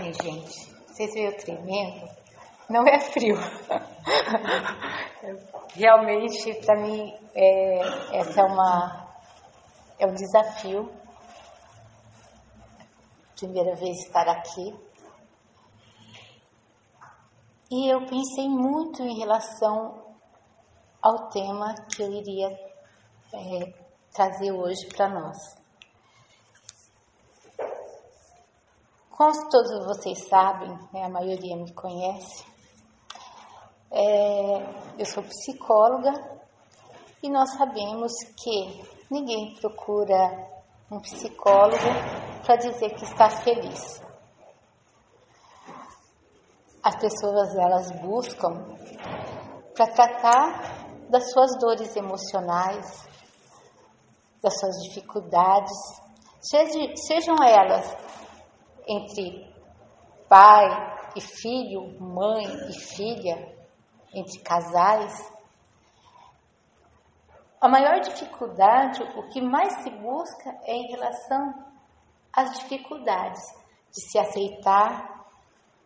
Ai, gente, vocês veem tremendo? Não é frio. Realmente, para mim, é, essa é uma é um desafio. Primeira vez estar aqui. E eu pensei muito em relação ao tema que eu iria é, trazer hoje para nós. Como todos vocês sabem, né, a maioria me conhece, é, eu sou psicóloga e nós sabemos que ninguém procura um psicólogo para dizer que está feliz. As pessoas elas buscam para tratar das suas dores emocionais, das suas dificuldades, sejam elas entre pai e filho, mãe e filha, entre casais, a maior dificuldade, o que mais se busca é em relação às dificuldades de se aceitar,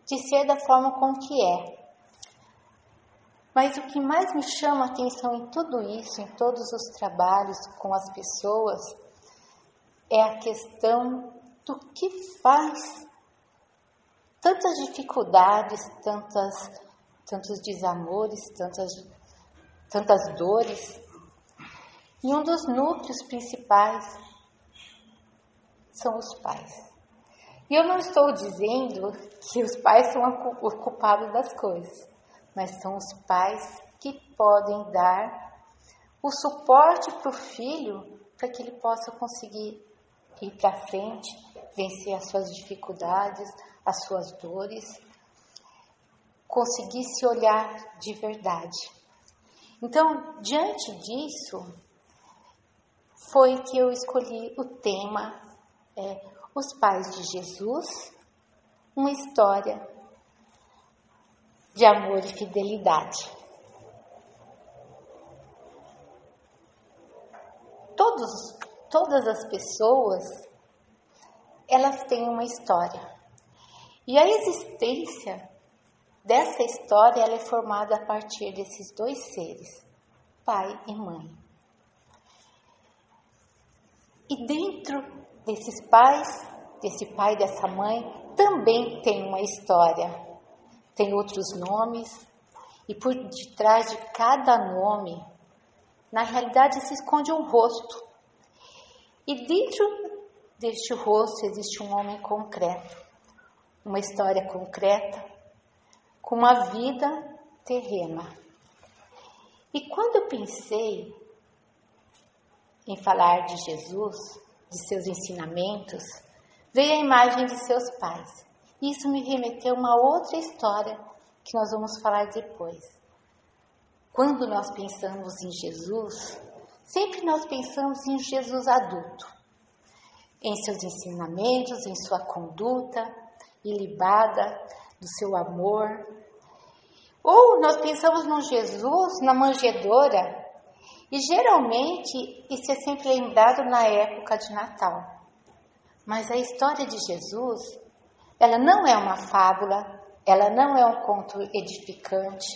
de ser da forma como que é. Mas o que mais me chama a atenção em tudo isso, em todos os trabalhos com as pessoas, é a questão do que faz tantas dificuldades, tantas, tantos desamores, tantas, tantas dores. E um dos núcleos principais são os pais. E eu não estou dizendo que os pais são os culpados das coisas, mas são os pais que podem dar o suporte para o filho para que ele possa conseguir ir para frente, vencer as suas dificuldades, as suas dores, conseguir se olhar de verdade. Então, diante disso, foi que eu escolhi o tema é, Os Pais de Jesus, uma história de amor e fidelidade. Todos, todas as pessoas, elas têm uma história. E a existência dessa história ela é formada a partir desses dois seres, pai e mãe. E dentro desses pais, desse pai e dessa mãe, também tem uma história, tem outros nomes, e por detrás de cada nome, na realidade se esconde um rosto. E dentro deste rosto existe um homem concreto uma história concreta, com uma vida terrena. E quando eu pensei em falar de Jesus, de seus ensinamentos, veio a imagem de seus pais. Isso me remeteu a uma outra história que nós vamos falar depois. Quando nós pensamos em Jesus, sempre nós pensamos em Jesus adulto, em seus ensinamentos, em sua conduta, ilibada do seu amor. Ou nós pensamos no Jesus, na manjedoura, e geralmente isso é sempre lembrado na época de Natal. Mas a história de Jesus, ela não é uma fábula, ela não é um conto edificante,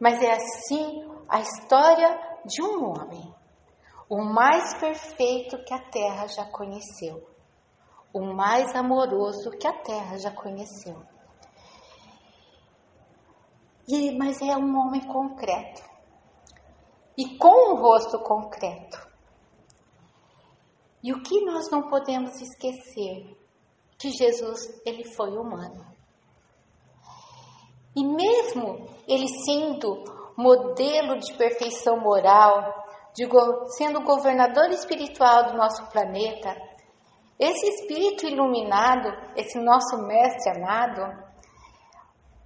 mas é assim a história de um homem, o mais perfeito que a terra já conheceu o mais amoroso que a terra já conheceu. E, mas é um homem concreto e com um rosto concreto. E o que nós não podemos esquecer que Jesus ele foi humano. E mesmo ele sendo modelo de perfeição moral, de, sendo governador espiritual do nosso planeta, esse Espírito iluminado, esse nosso Mestre amado,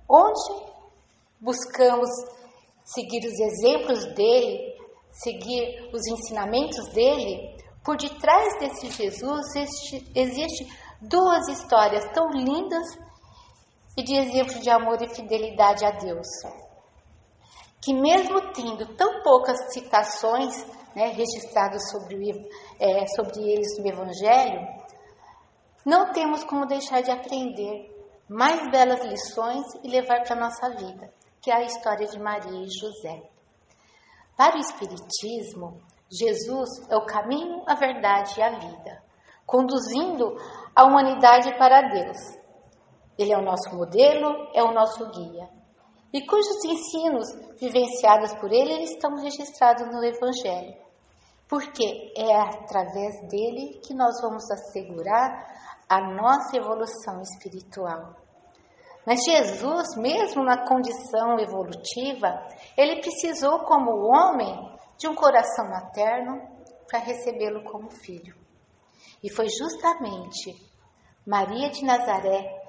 onde buscamos seguir os exemplos dele, seguir os ensinamentos dele, por detrás desse Jesus existe, existe duas histórias tão lindas e de exemplo de amor e fidelidade a Deus. Que mesmo tendo tão poucas citações né, registradas sobre, é, sobre eles no Evangelho, não temos como deixar de aprender mais belas lições e levar para a nossa vida, que é a história de Maria e José. Para o Espiritismo, Jesus é o caminho, a verdade e a vida, conduzindo a humanidade para Deus. Ele é o nosso modelo, é o nosso guia, e cujos ensinos vivenciados por ele estão registrados no Evangelho, porque é através dele que nós vamos assegurar a nossa evolução espiritual. Mas Jesus, mesmo na condição evolutiva, ele precisou, como homem, de um coração materno para recebê-lo como filho. E foi justamente Maria de Nazaré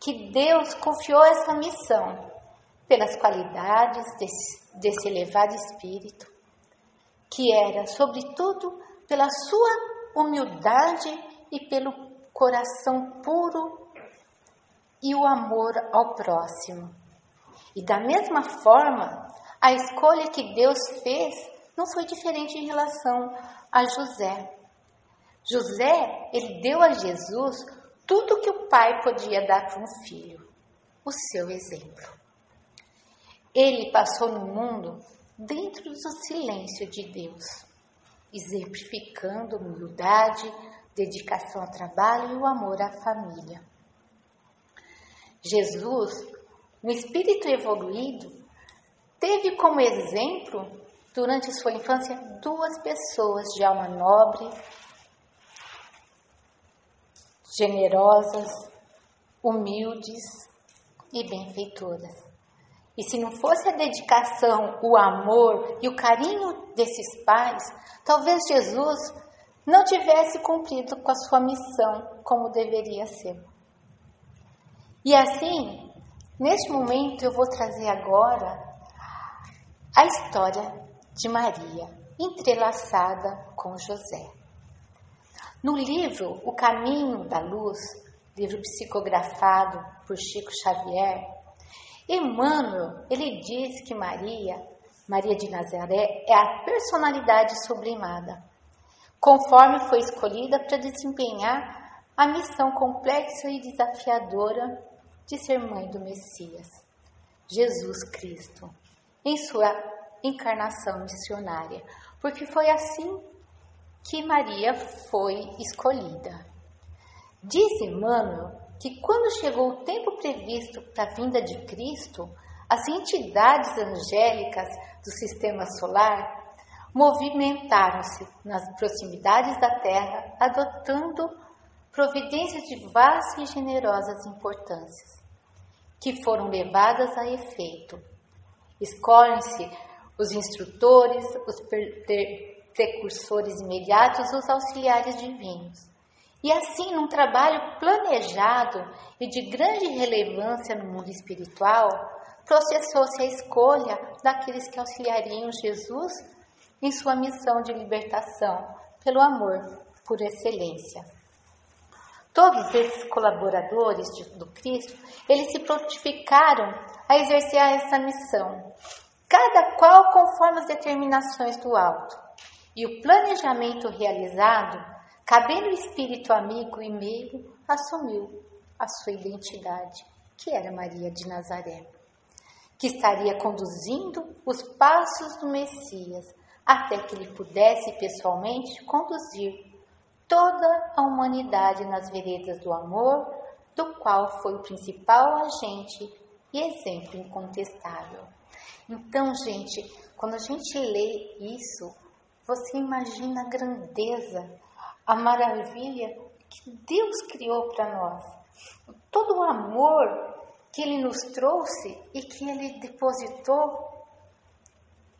que Deus confiou essa missão pelas qualidades desse, desse elevado espírito, que era, sobretudo, pela sua humildade e pelo coração puro e o amor ao próximo. E da mesma forma, a escolha que Deus fez não foi diferente em relação a José. José, ele deu a Jesus tudo que o pai podia dar para um filho, o seu exemplo. Ele passou no mundo dentro do silêncio de Deus, exemplificando humildade, dedicação ao trabalho e o amor à família. Jesus, no espírito evoluído, teve como exemplo, durante sua infância, duas pessoas de alma nobre, generosas, humildes e benfeitoras. E se não fosse a dedicação, o amor e o carinho desses pais, talvez Jesus não tivesse cumprido com a sua missão como deveria ser. E assim, neste momento, eu vou trazer agora a história de Maria, entrelaçada com José. No livro O Caminho da Luz, livro psicografado por Chico Xavier, Emmanuel, ele diz que Maria, Maria de Nazaré, é a personalidade sublimada, conforme foi escolhida para desempenhar a missão complexa e desafiadora de ser mãe do Messias, Jesus Cristo, em sua encarnação missionária, porque foi assim que Maria foi escolhida. Diz Emmanuel que quando chegou o tempo previsto para a vinda de Cristo, as entidades angélicas do sistema solar movimentaram-se nas proximidades da Terra, adotando providências de vastas e generosas importâncias, que foram levadas a efeito. Escolhem-se os instrutores, os precursores imediatos, os auxiliares divinos. E assim, num trabalho planejado e de grande relevância no mundo espiritual, processou-se a escolha daqueles que auxiliariam Jesus em sua missão de libertação pelo amor por excelência. Todos esses colaboradores do Cristo, eles se prontificaram a exercer essa missão, cada qual conforme as determinações do alto. E o planejamento realizado Cabendo o espírito amigo e meio, assumiu a sua identidade, que era Maria de Nazaré, que estaria conduzindo os passos do Messias até que ele pudesse pessoalmente conduzir toda a humanidade nas veredas do amor, do qual foi o principal agente e exemplo incontestável. Então, gente, quando a gente lê isso, você imagina a grandeza a maravilha que Deus criou para nós, todo o amor que Ele nos trouxe e que Ele depositou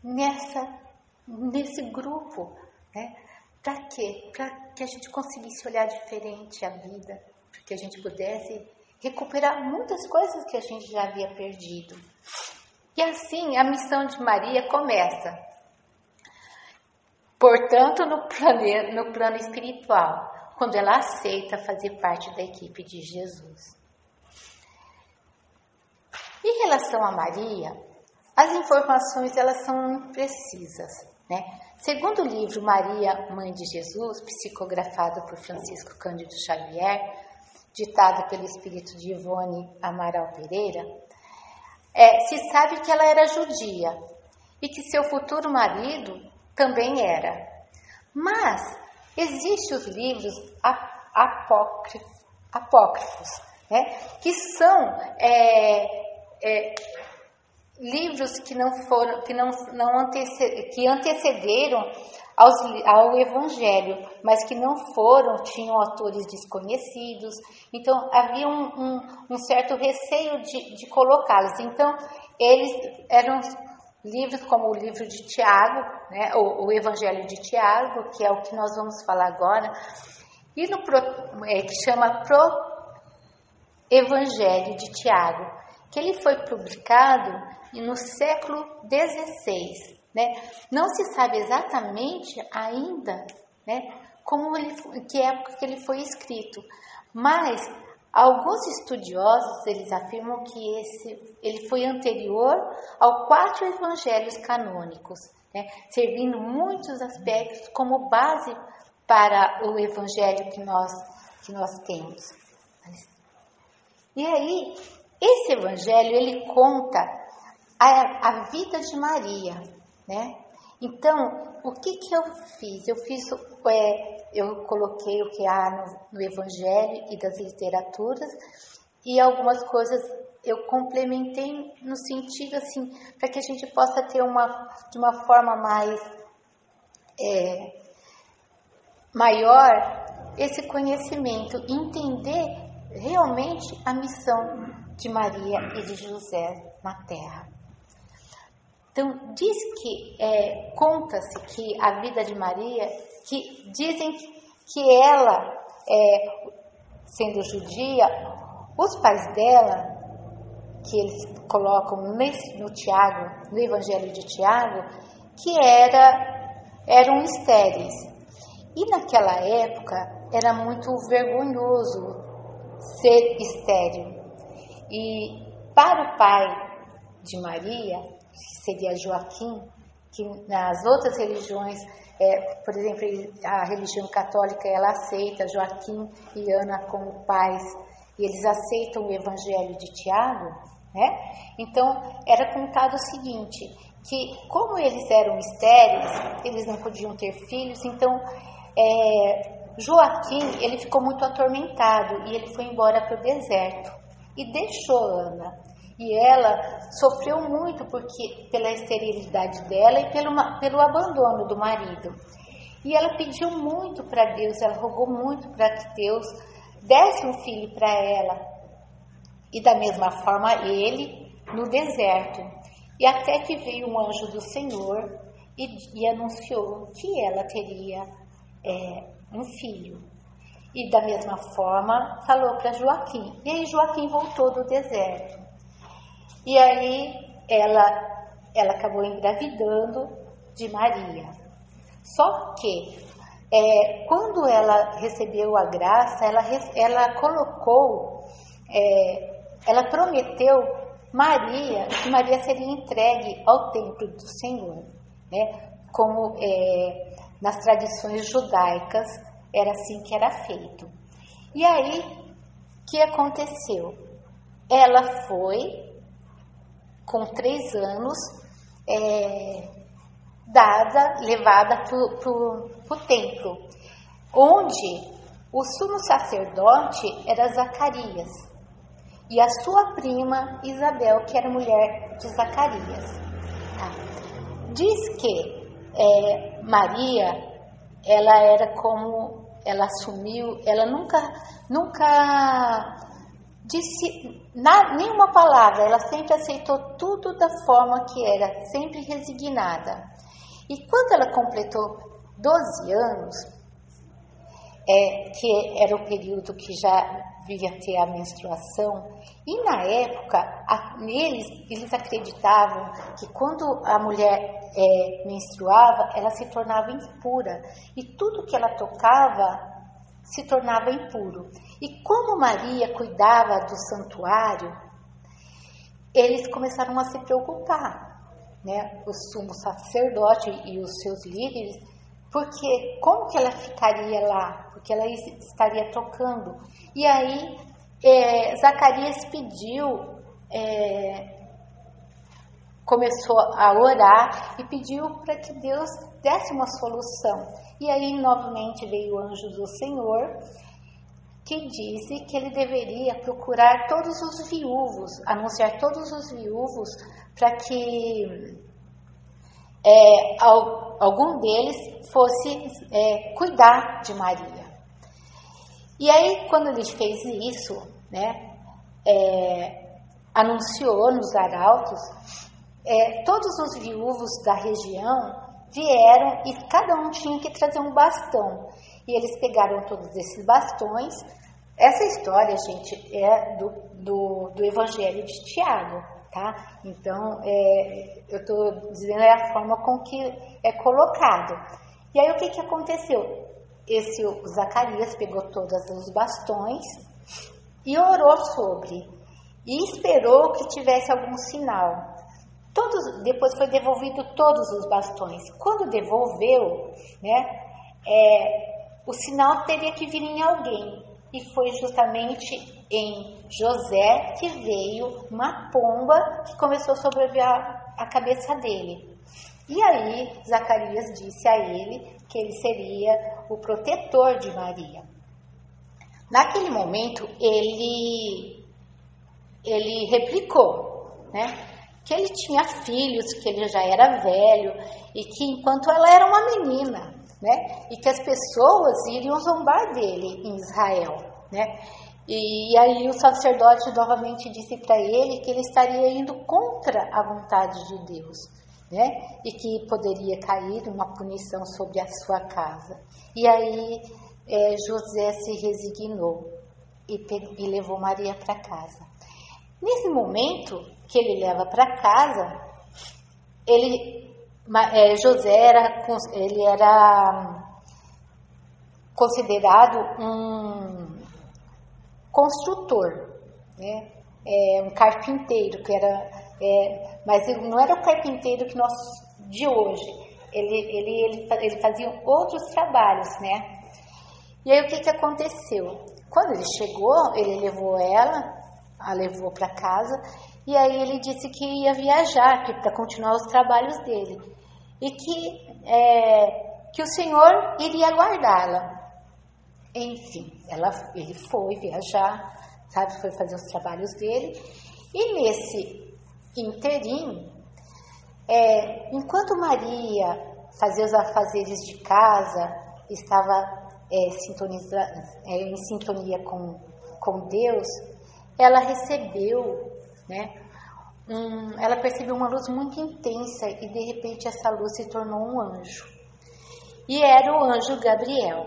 nessa, nesse grupo, né? Para quê? Para que a gente conseguisse olhar diferente a vida, para que a gente pudesse recuperar muitas coisas que a gente já havia perdido. E assim a missão de Maria começa Portanto, no plano, no plano espiritual, quando ela aceita fazer parte da equipe de Jesus. Em relação a Maria, as informações elas são imprecisas, né? Segundo o livro Maria, Mãe de Jesus, psicografado por Francisco Cândido Xavier, ditado pelo espírito de Ivone Amaral Pereira, é, se sabe que ela era judia e que seu futuro marido também era. Mas existem os livros apócrifos, né, que são é, é, livros que não foram, que não, não antecederam, que antecederam aos, ao Evangelho, mas que não foram, tinham autores desconhecidos, então havia um, um, um certo receio de, de colocá-los. Então, eles eram livros como o livro de Tiago, né, o, o, Evangelho de Tiago, que é o que nós vamos falar agora, e no é, que chama Pro Evangelho de Tiago, que ele foi publicado no século XVI. Né? Não se sabe exatamente ainda né, como ele, que época que ele foi escrito, mas alguns estudiosos eles afirmam que esse, ele foi anterior ao quatro evangelhos canônicos, né, servindo muitos aspectos como base para o evangelho que nós, que nós temos. E aí, esse evangelho ele conta a, a vida de Maria, né? Então, o que que eu fiz? Eu fiz, é, eu coloquei o que há no, no Evangelho e das literaturas e algumas coisas eu complementei no sentido assim para que a gente possa ter uma de uma forma mais é, maior esse conhecimento, entender realmente a missão de Maria e de José na Terra. Então diz que é, conta-se que a vida de Maria, que dizem que ela, é, sendo judia, os pais dela, que eles colocam nesse, no Tiago, no Evangelho de Tiago, que era, eram estéreis. E naquela época era muito vergonhoso ser estéril. E para o pai de Maria, que seria Joaquim, que nas outras religiões, é, por exemplo, a religião católica, ela aceita Joaquim e Ana como pais, e eles aceitam o evangelho de Tiago, né? Então, era contado o seguinte, que como eles eram estéreis, eles não podiam ter filhos, então é, Joaquim, ele ficou muito atormentado e ele foi embora para o deserto e deixou Ana. E ela sofreu muito porque pela esterilidade dela e pelo, pelo abandono do marido. E ela pediu muito para Deus, ela rogou muito para que Deus desse um filho para ela. E da mesma forma ele no deserto. E até que veio um anjo do Senhor e, e anunciou que ela teria é, um filho. E da mesma forma falou para Joaquim. E aí Joaquim voltou do deserto. E aí ela, ela acabou engravidando de Maria. Só que é, quando ela recebeu a graça, ela, ela colocou, é, ela prometeu Maria que Maria seria entregue ao templo do Senhor, né? Como é, nas tradições judaicas era assim que era feito. E aí, o que aconteceu? Ela foi, com três anos, é, dada, levada para o templo, onde o sumo sacerdote era Zacarias e a sua prima Isabel, que era mulher de Zacarias. Tá? Diz que é, Maria, ela era como ela assumiu, ela nunca, nunca disse na, nenhuma palavra, ela sempre aceitou tudo da forma que era, sempre resignada. E quando ela completou 12 anos, é, que era o período que já via ter a menstruação, e na época, a, eles, eles acreditavam que quando a mulher é, menstruava, ela se tornava impura e tudo que ela tocava se tornava impuro. E como Maria cuidava do santuário, eles começaram a se preocupar, né, o sumo sacerdote e os seus líderes, porque como que ela ficaria lá? Porque ela estaria tocando. E aí é, Zacarias pediu, é, começou a orar e pediu para que Deus desse uma solução. E aí novamente veio o anjo do Senhor que disse que ele deveria procurar todos os viúvos, anunciar todos os viúvos para que é, algum deles fosse é, cuidar de Maria. E aí, quando ele fez isso, né, é, anunciou nos arautos, é, todos os viúvos da região vieram e cada um tinha que trazer um bastão. E eles pegaram todos esses bastões. Essa história, gente, é do, do, do Evangelho de Tiago, tá? Então, é, eu estou dizendo é a forma com que é colocado. E aí, o que, que aconteceu? Esse o Zacarias pegou todos os bastões e orou sobre, e esperou que tivesse algum sinal. Todos, depois foi devolvido todos os bastões. Quando devolveu, né, é, o sinal teria que vir em alguém. E foi justamente em José que veio uma pomba que começou a sobreviver a cabeça dele. E aí Zacarias disse a ele que ele seria o protetor de Maria. Naquele momento ele ele replicou, né? que ele tinha filhos, que ele já era velho e que enquanto ela era uma menina, né? E que as pessoas iriam zombar dele em Israel, né? E aí o sacerdote novamente disse para ele que ele estaria indo contra a vontade de Deus, né? E que poderia cair uma punição sobre a sua casa. E aí é, José se resignou e, e levou Maria para casa. Nesse momento que ele leva para casa, ele, é, José era, ele era considerado um construtor, né? É, um carpinteiro, que era, é, mas não era o carpinteiro que nós de hoje. Ele, ele, ele, ele fazia outros trabalhos, né? E aí o que, que aconteceu? Quando ele chegou, ele levou ela a levou para casa e aí ele disse que ia viajar para continuar os trabalhos dele e que é, que o Senhor iria guardá-la. Enfim, ela, ele foi viajar, sabe, foi fazer os trabalhos dele e nesse interim, é, enquanto Maria fazia os afazeres de casa, estava é, é, em sintonia com, com Deus, ela recebeu, né? Um, ela percebeu uma luz muito intensa e de repente essa luz se tornou um anjo. E era o anjo Gabriel,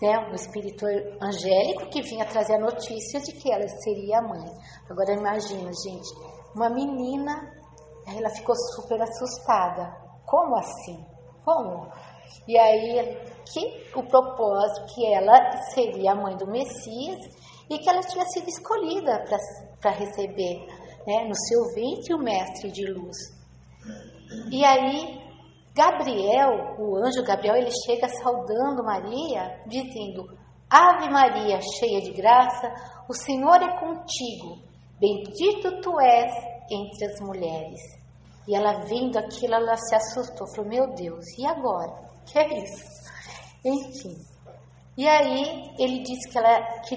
né? Um espírito angélico que vinha trazer a notícia de que ela seria a mãe. Agora imagina, gente, uma menina, ela ficou super assustada. Como assim? Como? E aí que o propósito que ela seria a mãe do Messias e que ela tinha sido escolhida para receber né, no seu ventre o mestre de luz. E aí, Gabriel, o anjo Gabriel, ele chega saudando Maria, dizendo: Ave Maria, cheia de graça, o Senhor é contigo, bendito tu és entre as mulheres. E ela vendo aquilo, ela se assustou, falou: Meu Deus, e agora? Que é isso? Enfim. E aí ele disse que, ela, que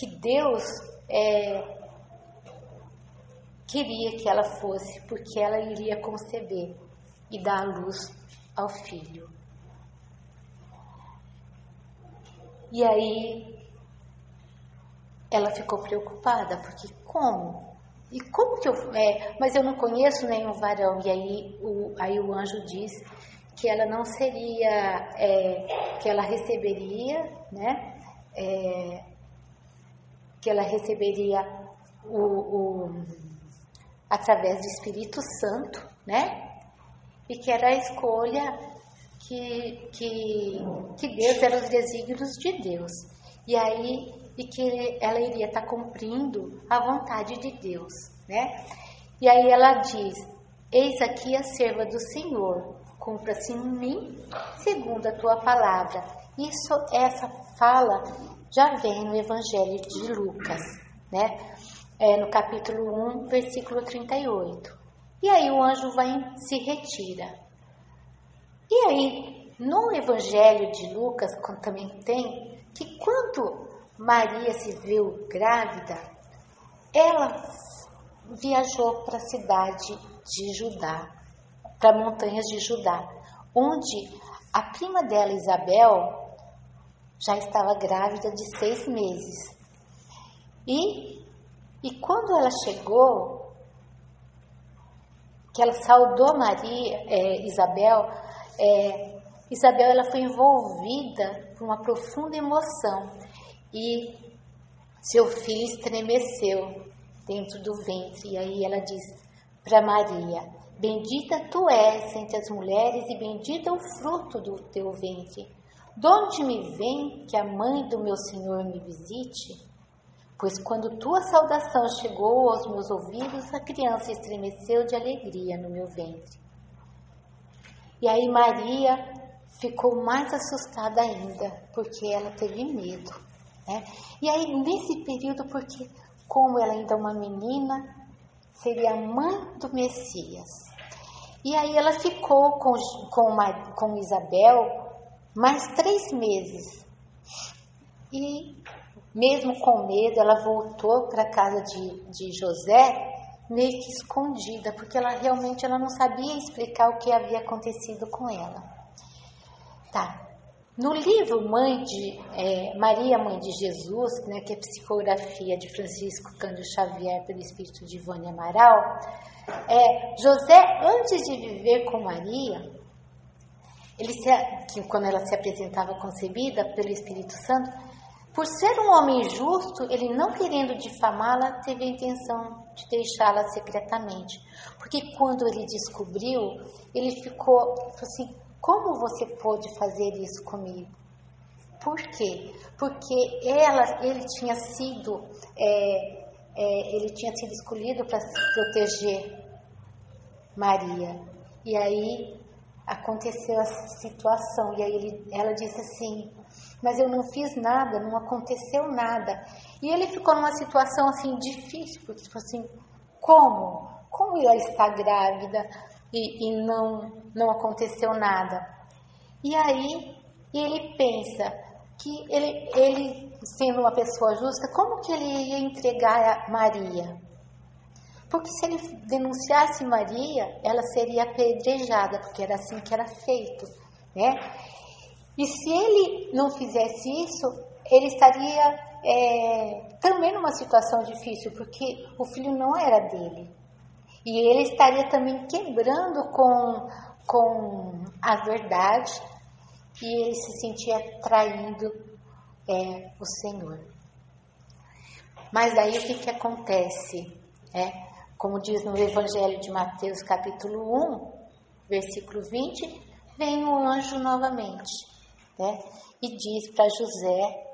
que Deus é, queria que ela fosse, porque ela iria conceber e dar a luz ao filho. E aí ela ficou preocupada, porque como? E como que eu. É, mas eu não conheço nenhum varão. E aí o, aí o anjo diz que ela não seria. É, que ela receberia, né? É, que ela receberia o, o, através do Espírito Santo, né? E que era a escolha que, que, que Deus era os desígnios de Deus. E aí, e que ela iria estar cumprindo a vontade de Deus, né? E aí ela diz, Eis aqui a serva do Senhor, cumpra-se em mim segundo a tua palavra. Isso, essa fala já vem no Evangelho de Lucas, né? É, no capítulo 1, versículo 38. E aí o anjo vai se retira. E aí, no Evangelho de Lucas, também tem que quando Maria se viu grávida, ela viajou para a cidade de Judá, para montanhas de Judá, onde a prima dela, Isabel, já estava grávida de seis meses. E, e quando ela chegou, que ela saudou Maria, é, Isabel, é, Isabel ela foi envolvida por uma profunda emoção e seu filho estremeceu dentro do ventre. E aí ela diz para Maria: Bendita tu és entre as mulheres e bendito é o fruto do teu ventre. De onde me vem que a mãe do meu Senhor me visite? Pois quando tua saudação chegou aos meus ouvidos, a criança estremeceu de alegria no meu ventre. E aí Maria ficou mais assustada ainda, porque ela teve medo. Né? E aí, nesse período, porque como ela ainda é uma menina, seria a mãe do Messias. E aí ela ficou com, com, com Isabel mais três meses. E mesmo com medo, ela voltou para casa de, de José meio que escondida, porque ela realmente ela não sabia explicar o que havia acontecido com ela. Tá. No livro Mãe de é, Maria, Mãe de Jesus, né, que é psicografia de Francisco Cândido Xavier pelo Espírito de Ivone Amaral, é, José, antes de viver com Maria, ele se, quando ela se apresentava concebida pelo Espírito Santo, por ser um homem justo, ele não querendo difamá-la, teve a intenção de deixá-la secretamente. Porque quando ele descobriu, ele ficou assim: como você pôde fazer isso comigo? Por quê? Porque ela, ele tinha sido, é, é, ele tinha sido escolhido para proteger Maria. E aí aconteceu a situação. E aí ele, ela disse assim: mas eu não fiz nada, não aconteceu nada. E ele ficou numa situação assim difícil, porque tipo assim, como? Como ela está grávida e, e não, não aconteceu nada? E aí ele pensa que ele, ele, sendo uma pessoa justa, como que ele ia entregar a Maria? Porque se ele denunciasse Maria, ela seria apedrejada, porque era assim que era feito, né? E se ele não fizesse isso, ele estaria é, também numa situação difícil, porque o filho não era dele. E ele estaria também quebrando com, com a verdade e ele se sentia traindo é, o Senhor. Mas aí o que, que acontece? É, como diz no Evangelho de Mateus, capítulo 1, versículo 20, vem o anjo novamente né? E diz para José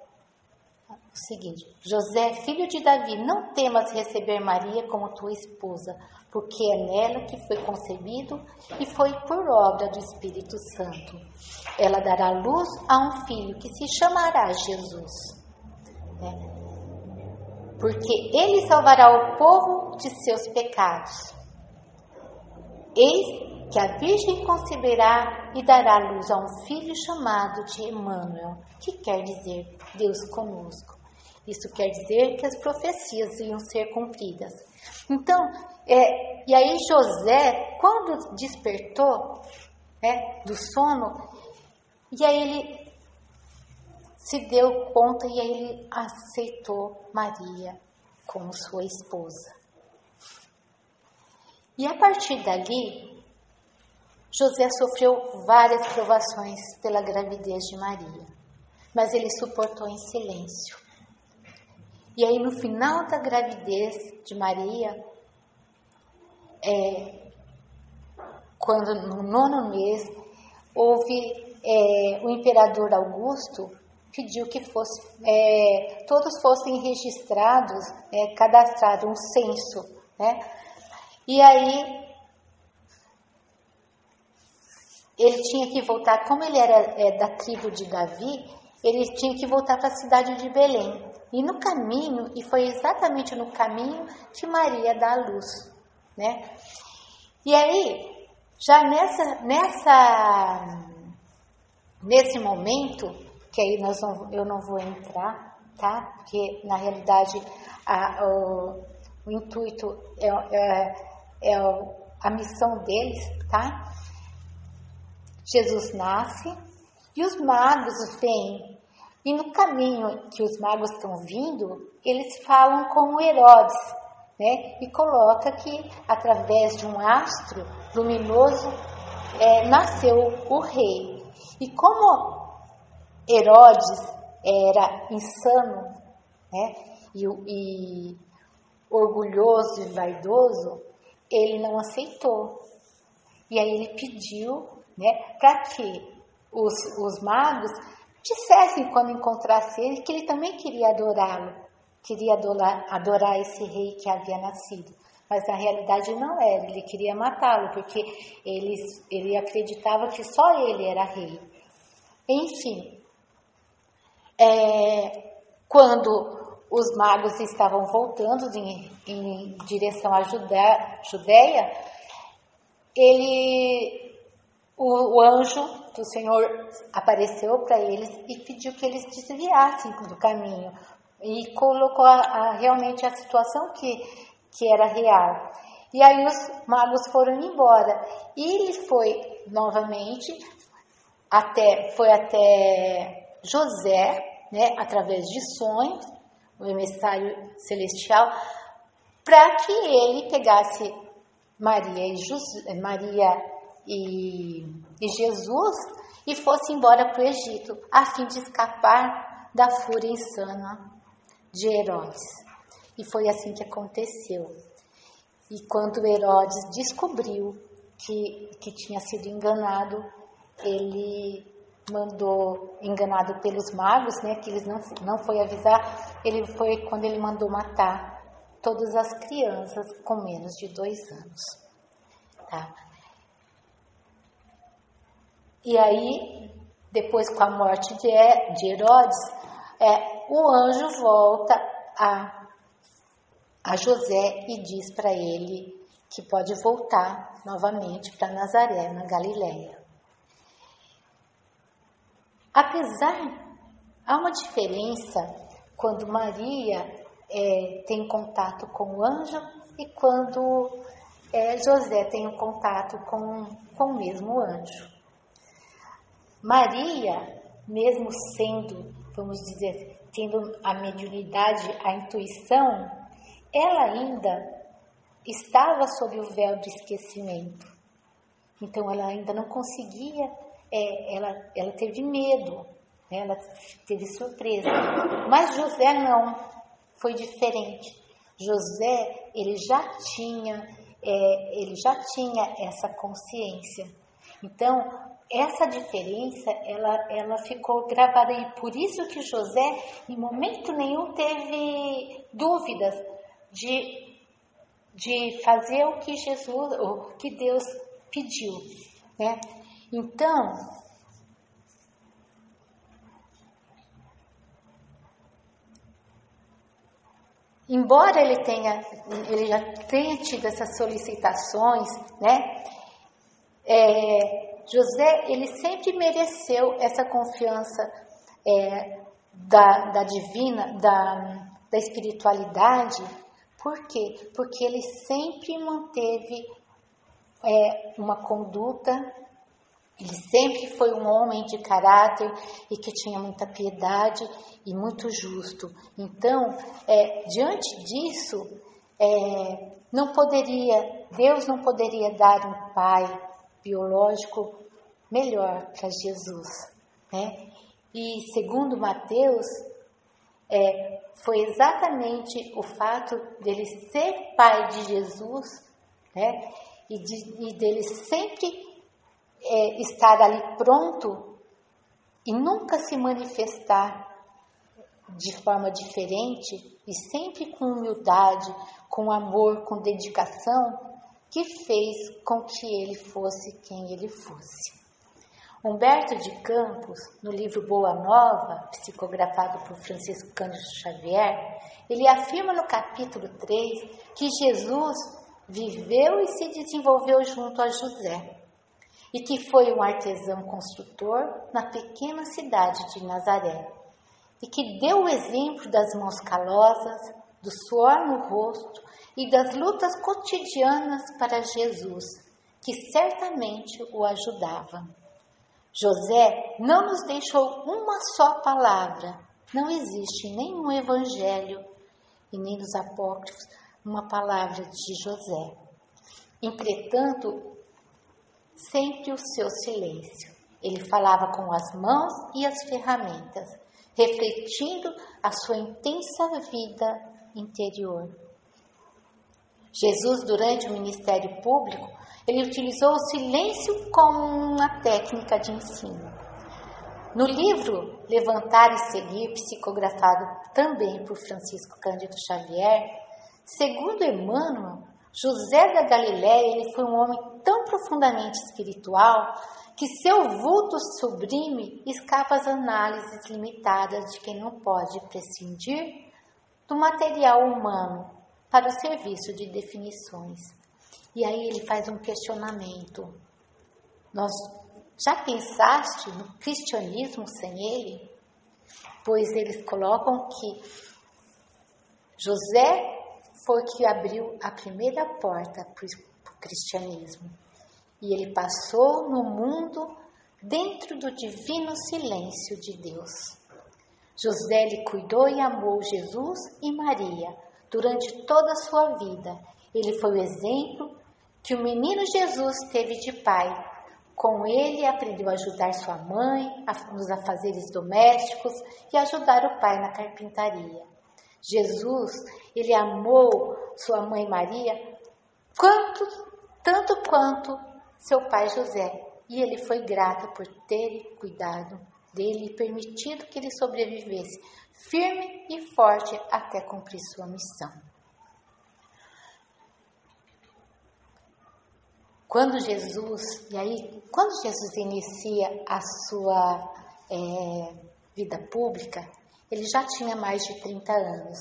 o seguinte: José, filho de Davi, não temas receber Maria como tua esposa, porque é nela que foi concebido e foi por obra do Espírito Santo. Ela dará luz a um filho que se chamará Jesus. Né? Porque ele salvará o povo de seus pecados. Eis que a Virgem conceberá e dará luz a um filho chamado de Emmanuel, que quer dizer Deus conosco. Isso quer dizer que as profecias iam ser cumpridas. Então, é, e aí José, quando despertou é, do sono, e aí ele se deu conta e aí ele aceitou Maria como sua esposa. E a partir dali, José sofreu várias provações pela gravidez de Maria, mas ele suportou em silêncio. E aí, no final da gravidez de Maria, é, quando no nono mês, houve é, o imperador Augusto pediu que fosse, é, todos fossem registrados, é, cadastrados, um censo, né? E aí ele tinha que voltar, como ele era é, da tribo de Davi, ele tinha que voltar para a cidade de Belém. E no caminho, e foi exatamente no caminho que Maria dá a luz, né? E aí, já nessa, nessa, nesse momento, que aí nós não, eu não vou entrar, tá? Porque na realidade a, o, o, intuito é, é, é a missão deles, tá? Jesus nasce e os magos vêm. E no caminho que os magos estão vindo, eles falam com Herodes, né? E coloca que através de um astro luminoso é, nasceu o rei. E como Herodes era insano, né? E, e orgulhoso e vaidoso, ele não aceitou. E aí ele pediu né, para que os, os magos dissessem quando encontrasse ele que ele também queria adorá-lo, queria adorar, adorar esse rei que havia nascido. Mas na realidade não era, ele queria matá-lo, porque ele, ele acreditava que só ele era rei. Enfim, é, quando os magos estavam voltando em, em direção à Judéia, ele, o, o anjo do Senhor apareceu para eles e pediu que eles desviassem do caminho e colocou a, a, realmente a situação que, que era real. E aí os magos foram embora e ele foi novamente até foi até José, né, através de sonhos, o emissário celestial, para que ele pegasse Maria e, José, Maria e, e Jesus e fosse embora para o Egito, a fim de escapar da fúria insana de Herodes. E foi assim que aconteceu. E quando Herodes descobriu que, que tinha sido enganado, ele mandou, enganado pelos magos, né, que eles não, não foi avisar, ele foi quando ele mandou matar todas as crianças com menos de dois anos. Tá? E aí, depois com a morte de Herodes, é, o anjo volta a, a José e diz para ele que pode voltar novamente para Nazaré, na Galileia. Apesar, há uma diferença quando Maria é, tem contato com o anjo e quando é, José tem um contato com, com o mesmo anjo. Maria, mesmo sendo, vamos dizer, tendo a mediunidade, a intuição, ela ainda estava sob o véu do esquecimento. Então ela ainda não conseguia, é, ela, ela teve medo, né? ela teve surpresa. Mas José não, foi diferente. José, ele já tinha, é, ele já tinha essa consciência. Então, essa diferença ela, ela ficou gravada e por isso que José em momento nenhum teve dúvidas de, de fazer o que Jesus, o que Deus pediu, né? Então, embora ele tenha, ele já tenha tido essas solicitações, né? É, José, ele sempre mereceu essa confiança é, da, da divina, da, da espiritualidade. Por quê? Porque ele sempre manteve é, uma conduta, ele sempre foi um homem de caráter e que tinha muita piedade e muito justo. Então, é, diante disso, é, não poderia, Deus não poderia dar um pai biológico melhor para Jesus, né? E segundo Mateus, é, foi exatamente o fato dele ser pai de Jesus, né? E, de, e dele sempre é, estar ali pronto e nunca se manifestar de forma diferente e sempre com humildade, com amor, com dedicação, que fez com que ele fosse quem ele fosse. Humberto de Campos, no livro Boa Nova, psicografado por Francisco Cândido Xavier, ele afirma no capítulo 3 que Jesus viveu e se desenvolveu junto a José e que foi um artesão construtor na pequena cidade de Nazaré e que deu o exemplo das mãos calosas, do suor no rosto e das lutas cotidianas para Jesus, que certamente o ajudava. José não nos deixou uma só palavra. Não existe nenhum evangelho e nem nos apócrifos uma palavra de José. Entretanto, sempre o seu silêncio. Ele falava com as mãos e as ferramentas, refletindo a sua intensa vida interior. Jesus, durante o ministério público, ele utilizou o silêncio como uma técnica de ensino. No livro Levantar e Seguir, psicografado também por Francisco Cândido Xavier, segundo Emmanuel, José da Galiléia ele foi um homem tão profundamente espiritual que seu vulto sublime escapa às análises limitadas de quem não pode prescindir do material humano para o serviço de definições. E aí ele faz um questionamento. Nós já pensaste no cristianismo sem ele? Pois eles colocam que José foi que abriu a primeira porta para o cristianismo. E ele passou no mundo dentro do divino silêncio de Deus. José lhe cuidou e amou Jesus e Maria durante toda a sua vida. Ele foi o exemplo que o menino Jesus teve de pai. Com ele aprendeu a ajudar sua mãe nos afazeres domésticos e ajudar o pai na carpintaria. Jesus, ele amou sua mãe Maria quanto, tanto quanto seu pai José, e ele foi grato por ter cuidado dele e permitido que ele sobrevivesse firme e forte até cumprir sua missão. Quando Jesus, e aí, quando Jesus inicia a sua é, vida pública, ele já tinha mais de 30 anos.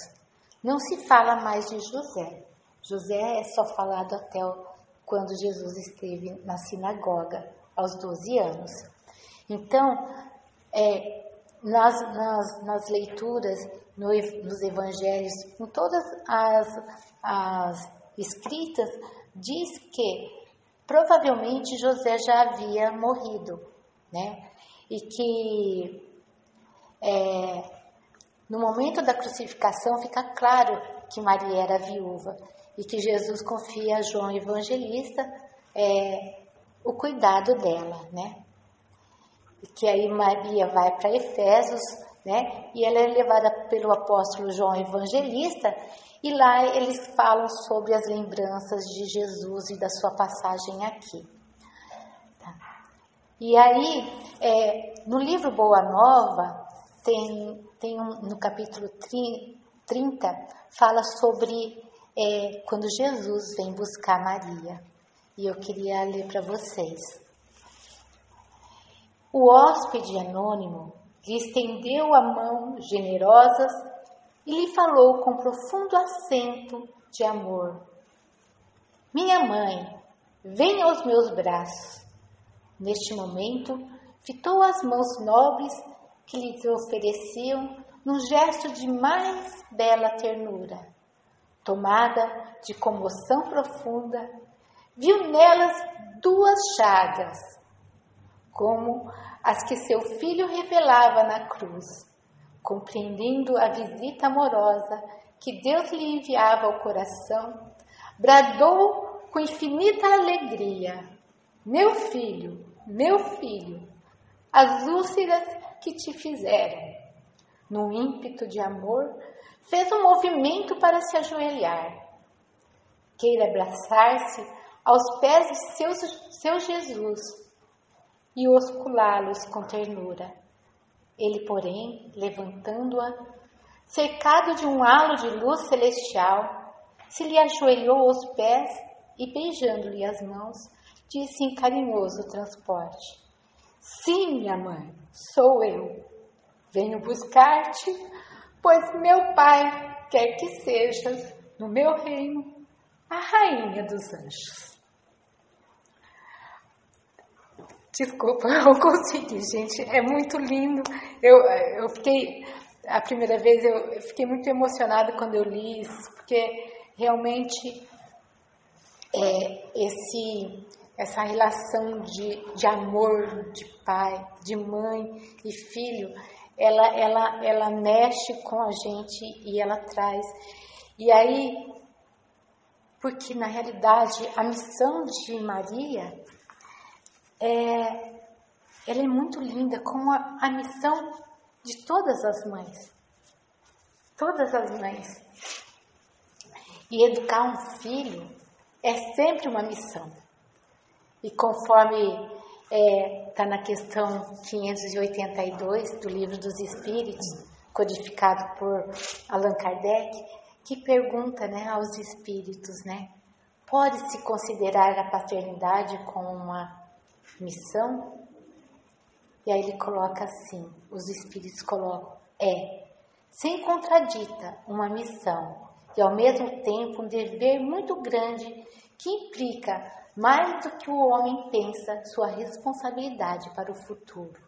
Não se fala mais de José. José é só falado até quando Jesus esteve na sinagoga, aos 12 anos. Então, é, nas, nas, nas leituras, no, nos evangelhos, em todas as, as escritas, diz que Provavelmente José já havia morrido, né? E que é, no momento da crucificação fica claro que Maria era viúva e que Jesus confia a João Evangelista é, o cuidado dela, né? Que aí Maria vai para Efésios, né? E ela é levada pelo apóstolo João Evangelista e lá eles falam sobre as lembranças de Jesus e da sua passagem aqui. Tá. E aí, é, no livro Boa Nova, tem, tem um, no capítulo 30, fala sobre é, quando Jesus vem buscar Maria. E eu queria ler para vocês. O hóspede anônimo lhe estendeu a mão generosa e lhe falou com profundo acento de amor: Minha mãe, venha aos meus braços. Neste momento, fitou as mãos nobres que lhe ofereciam num gesto de mais bela ternura. Tomada de comoção profunda, viu nelas duas chagas, como as que seu filho revelava na cruz compreendendo a visita amorosa que Deus lhe enviava ao coração, bradou com infinita alegria: Meu filho, meu filho, as úlceras que te fizeram. Num ímpeto de amor, fez um movimento para se ajoelhar. Queira abraçar-se aos pés de seu, seu Jesus e osculá-los com ternura ele, porém, levantando-a, cercado de um halo de luz celestial, se lhe ajoelhou aos pés e, beijando-lhe as mãos, disse em carinhoso transporte: Sim, minha mãe, sou eu. Venho buscar-te, pois meu Pai quer que sejas, no meu reino, a rainha dos anjos. Desculpa, eu não consegui, gente. É muito lindo. Eu, eu fiquei, a primeira vez, eu fiquei muito emocionada quando eu li isso, porque realmente é, esse, essa relação de, de amor de pai, de mãe e filho, ela, ela, ela mexe com a gente e ela traz. E aí, porque na realidade a missão de Maria é, ela é muito linda, como a, a missão de todas as mães. Todas as mães. E educar um filho é sempre uma missão. E conforme está é, tá na questão 582 do Livro dos Espíritos, codificado por Allan Kardec, que pergunta né, aos espíritos, né? Pode-se considerar a paternidade como uma missão? E aí ele coloca assim, os espíritos colocam, é, sem contradita, uma missão e ao mesmo tempo um dever muito grande que implica mais do que o homem pensa sua responsabilidade para o futuro.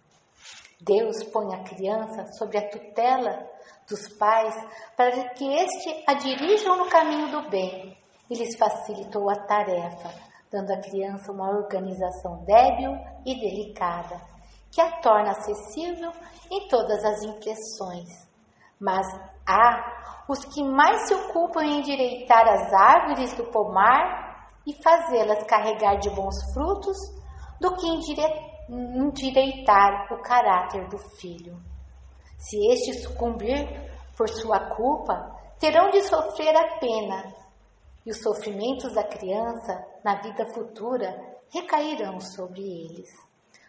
Deus põe a criança sob a tutela dos pais para que este a dirijam no caminho do bem e lhes facilitou a tarefa, dando à criança uma organização débil e delicada, que a torna acessível em todas as impressões. Mas há os que mais se ocupam em endireitar as árvores do pomar e fazê-las carregar de bons frutos do que endireitar o caráter do filho. Se este sucumbir por sua culpa, terão de sofrer a pena e os sofrimentos da criança na vida futura recairão sobre eles,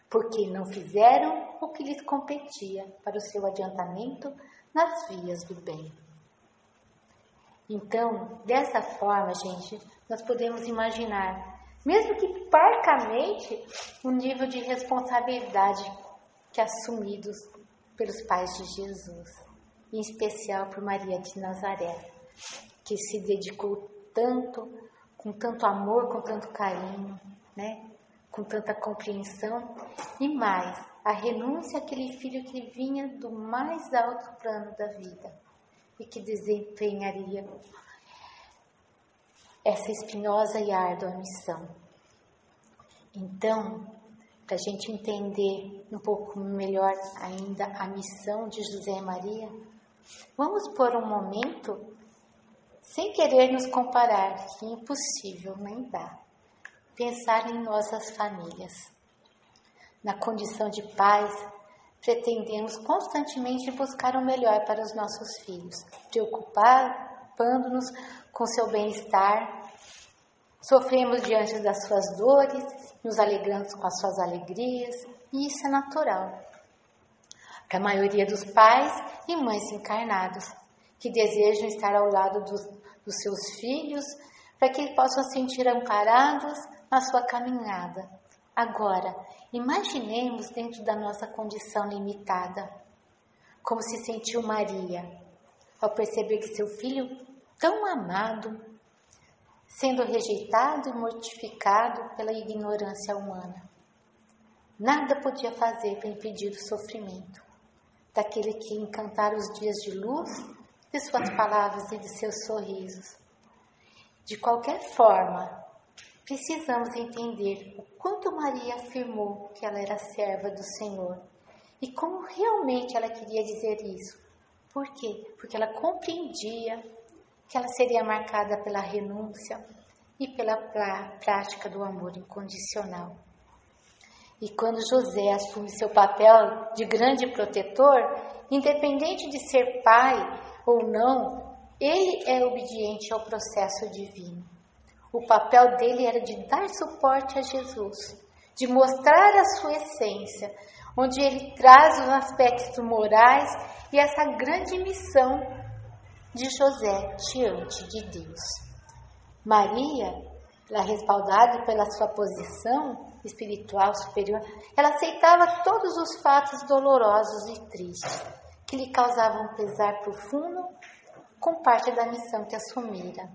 porque não fizeram o que lhes competia para o seu adiantamento nas vias do bem. Então, dessa forma, gente, nós podemos imaginar, mesmo que parcamente, o nível de responsabilidade que assumidos pelos pais de Jesus, em especial por Maria de Nazaré, que se dedicou tanto, com tanto amor, com tanto carinho, né? com tanta compreensão, e mais, a renúncia àquele filho que vinha do mais alto plano da vida e que desempenharia essa espinhosa e árdua missão. Então, para a gente entender um pouco melhor ainda a missão de José Maria, vamos por um momento sem querer nos comparar, que impossível, nem dá. Pensar em nossas famílias. Na condição de pais, pretendemos constantemente buscar o melhor para os nossos filhos, preocupando-nos com seu bem-estar. Sofremos diante das suas dores, nos alegramos com as suas alegrias, e isso é natural. Para a maioria dos pais e mães encarnados, que desejam estar ao lado dos, dos seus filhos para que possam sentir amparados na sua caminhada. Agora, imaginemos dentro da nossa condição limitada, como se sentiu Maria ao perceber que seu filho, tão amado, sendo rejeitado e mortificado pela ignorância humana. Nada podia fazer para impedir o sofrimento daquele que encantara os dias de luz de suas palavras e de seus sorrisos. De qualquer forma, precisamos entender o quanto Maria afirmou que ela era serva do Senhor e como realmente ela queria dizer isso. Por quê? Porque ela compreendia que ela seria marcada pela renúncia e pela prática do amor incondicional. E quando José assume seu papel de grande protetor, independente de ser pai ou não, ele é obediente ao processo divino. O papel dele era de dar suporte a Jesus, de mostrar a sua essência, onde ele traz os aspectos morais e essa grande missão de José diante de Deus. Maria, ela respaldada pela sua posição, espiritual superior, ela aceitava todos os fatos dolorosos e tristes que lhe causavam pesar profundo com parte da missão que assumira.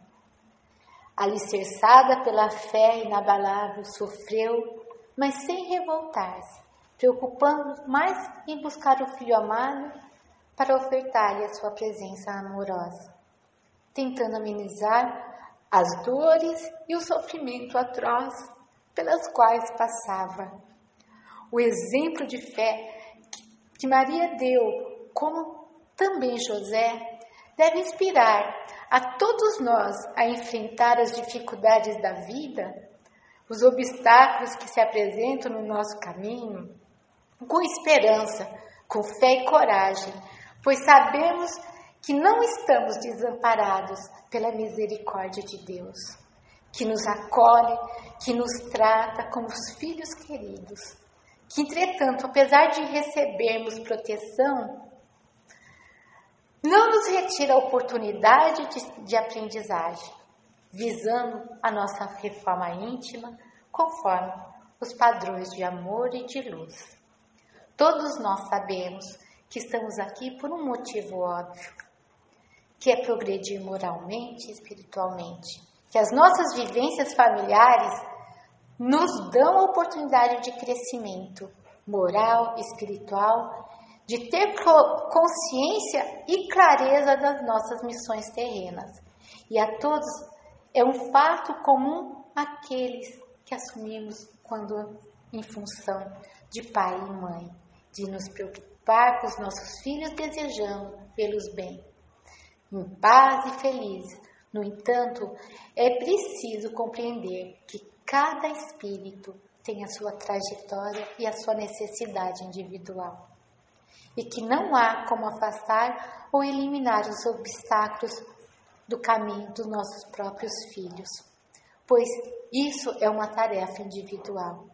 Alicerçada pela fé inabalável, sofreu, mas sem revoltar-se, preocupando mais em buscar o filho amado para ofertar-lhe a sua presença amorosa, tentando amenizar as dores e o sofrimento atroz pelas quais passava. O exemplo de fé que Maria deu, como também José, deve inspirar a todos nós a enfrentar as dificuldades da vida, os obstáculos que se apresentam no nosso caminho, com esperança, com fé e coragem, pois sabemos que não estamos desamparados pela misericórdia de Deus, que nos acolhe, que nos trata como os filhos queridos, que, entretanto, apesar de recebermos proteção, não nos retira a oportunidade de, de aprendizagem, visando a nossa reforma íntima conforme os padrões de amor e de luz. Todos nós sabemos que estamos aqui por um motivo óbvio, que é progredir moralmente e espiritualmente. Que as nossas vivências familiares nos dão a oportunidade de crescimento moral, espiritual, de ter consciência e clareza das nossas missões terrenas. E a todos é um fato comum aqueles que assumimos quando em função de pai e mãe, de nos preocupar com os nossos filhos desejando pelos bem, em paz e felizes. No entanto, é preciso compreender que cada espírito tem a sua trajetória e a sua necessidade individual, e que não há como afastar ou eliminar os obstáculos do caminho dos nossos próprios filhos, pois isso é uma tarefa individual.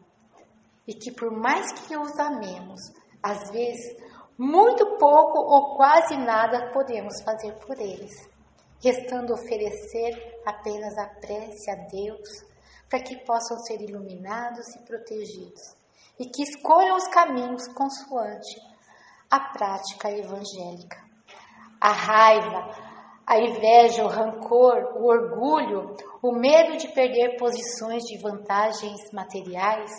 E que por mais que os amemos, às vezes, muito pouco ou quase nada podemos fazer por eles, restando oferecer apenas a prece a Deus para que possam ser iluminados e protegidos e que escolham os caminhos consoante a prática evangélica. A raiva, a inveja, o rancor, o orgulho, o medo de perder posições de vantagens materiais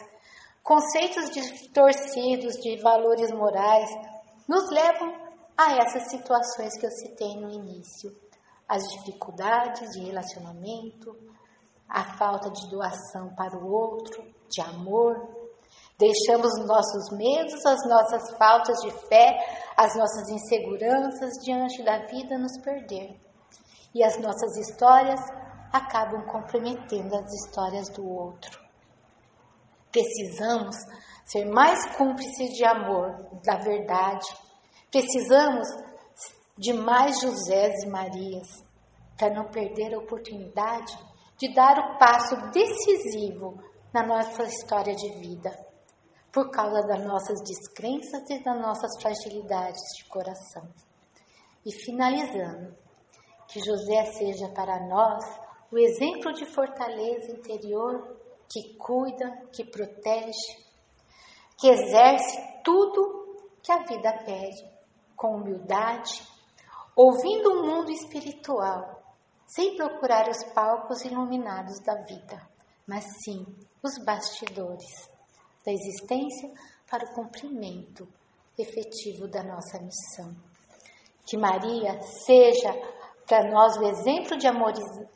Conceitos distorcidos de valores morais nos levam a essas situações que eu citei no início. As dificuldades de relacionamento, a falta de doação para o outro, de amor. Deixamos nossos medos, as nossas faltas de fé, as nossas inseguranças diante da vida nos perder. E as nossas histórias acabam comprometendo as histórias do outro. Precisamos ser mais cúmplices de amor, da verdade. Precisamos de mais Josés e Marias para não perder a oportunidade de dar o passo decisivo na nossa história de vida, por causa das nossas descrenças e das nossas fragilidades de coração. E finalizando, que José seja para nós o exemplo de fortaleza interior que cuida, que protege, que exerce tudo que a vida pede com humildade, ouvindo o mundo espiritual, sem procurar os palcos iluminados da vida, mas sim os bastidores da existência para o cumprimento efetivo da nossa missão. Que Maria seja para nós o exemplo de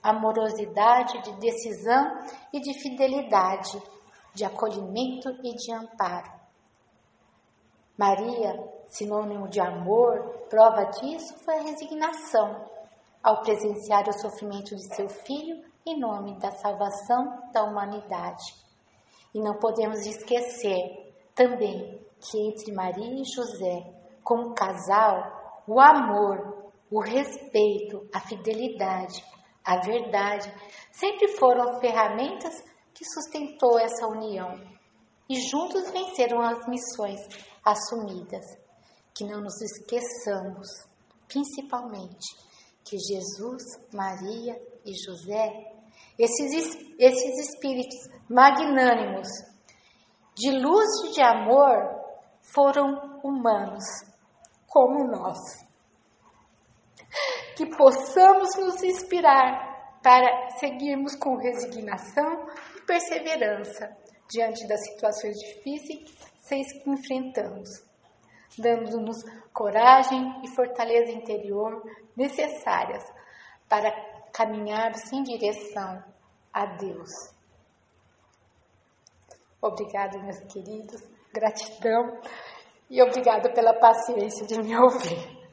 amorosidade, de decisão e de fidelidade, de acolhimento e de amparo. Maria, sinônimo de amor, prova disso foi a resignação ao presenciar o sofrimento de seu filho em nome da salvação da humanidade. E não podemos esquecer também que entre Maria e José, como casal, o amor o respeito, a fidelidade, a verdade sempre foram ferramentas que sustentou essa união e juntos venceram as missões assumidas. Que não nos esqueçamos, principalmente, que Jesus, Maria e José, esses, esses espíritos magnânimos de luz e de amor foram humanos, como nós. Que possamos nos inspirar para seguirmos com resignação e perseverança diante das situações difíceis que enfrentamos, dando-nos coragem e fortaleza interior necessárias para caminharmos em direção a Deus. Obrigada, meus queridos, gratidão e obrigada pela paciência de me ouvir.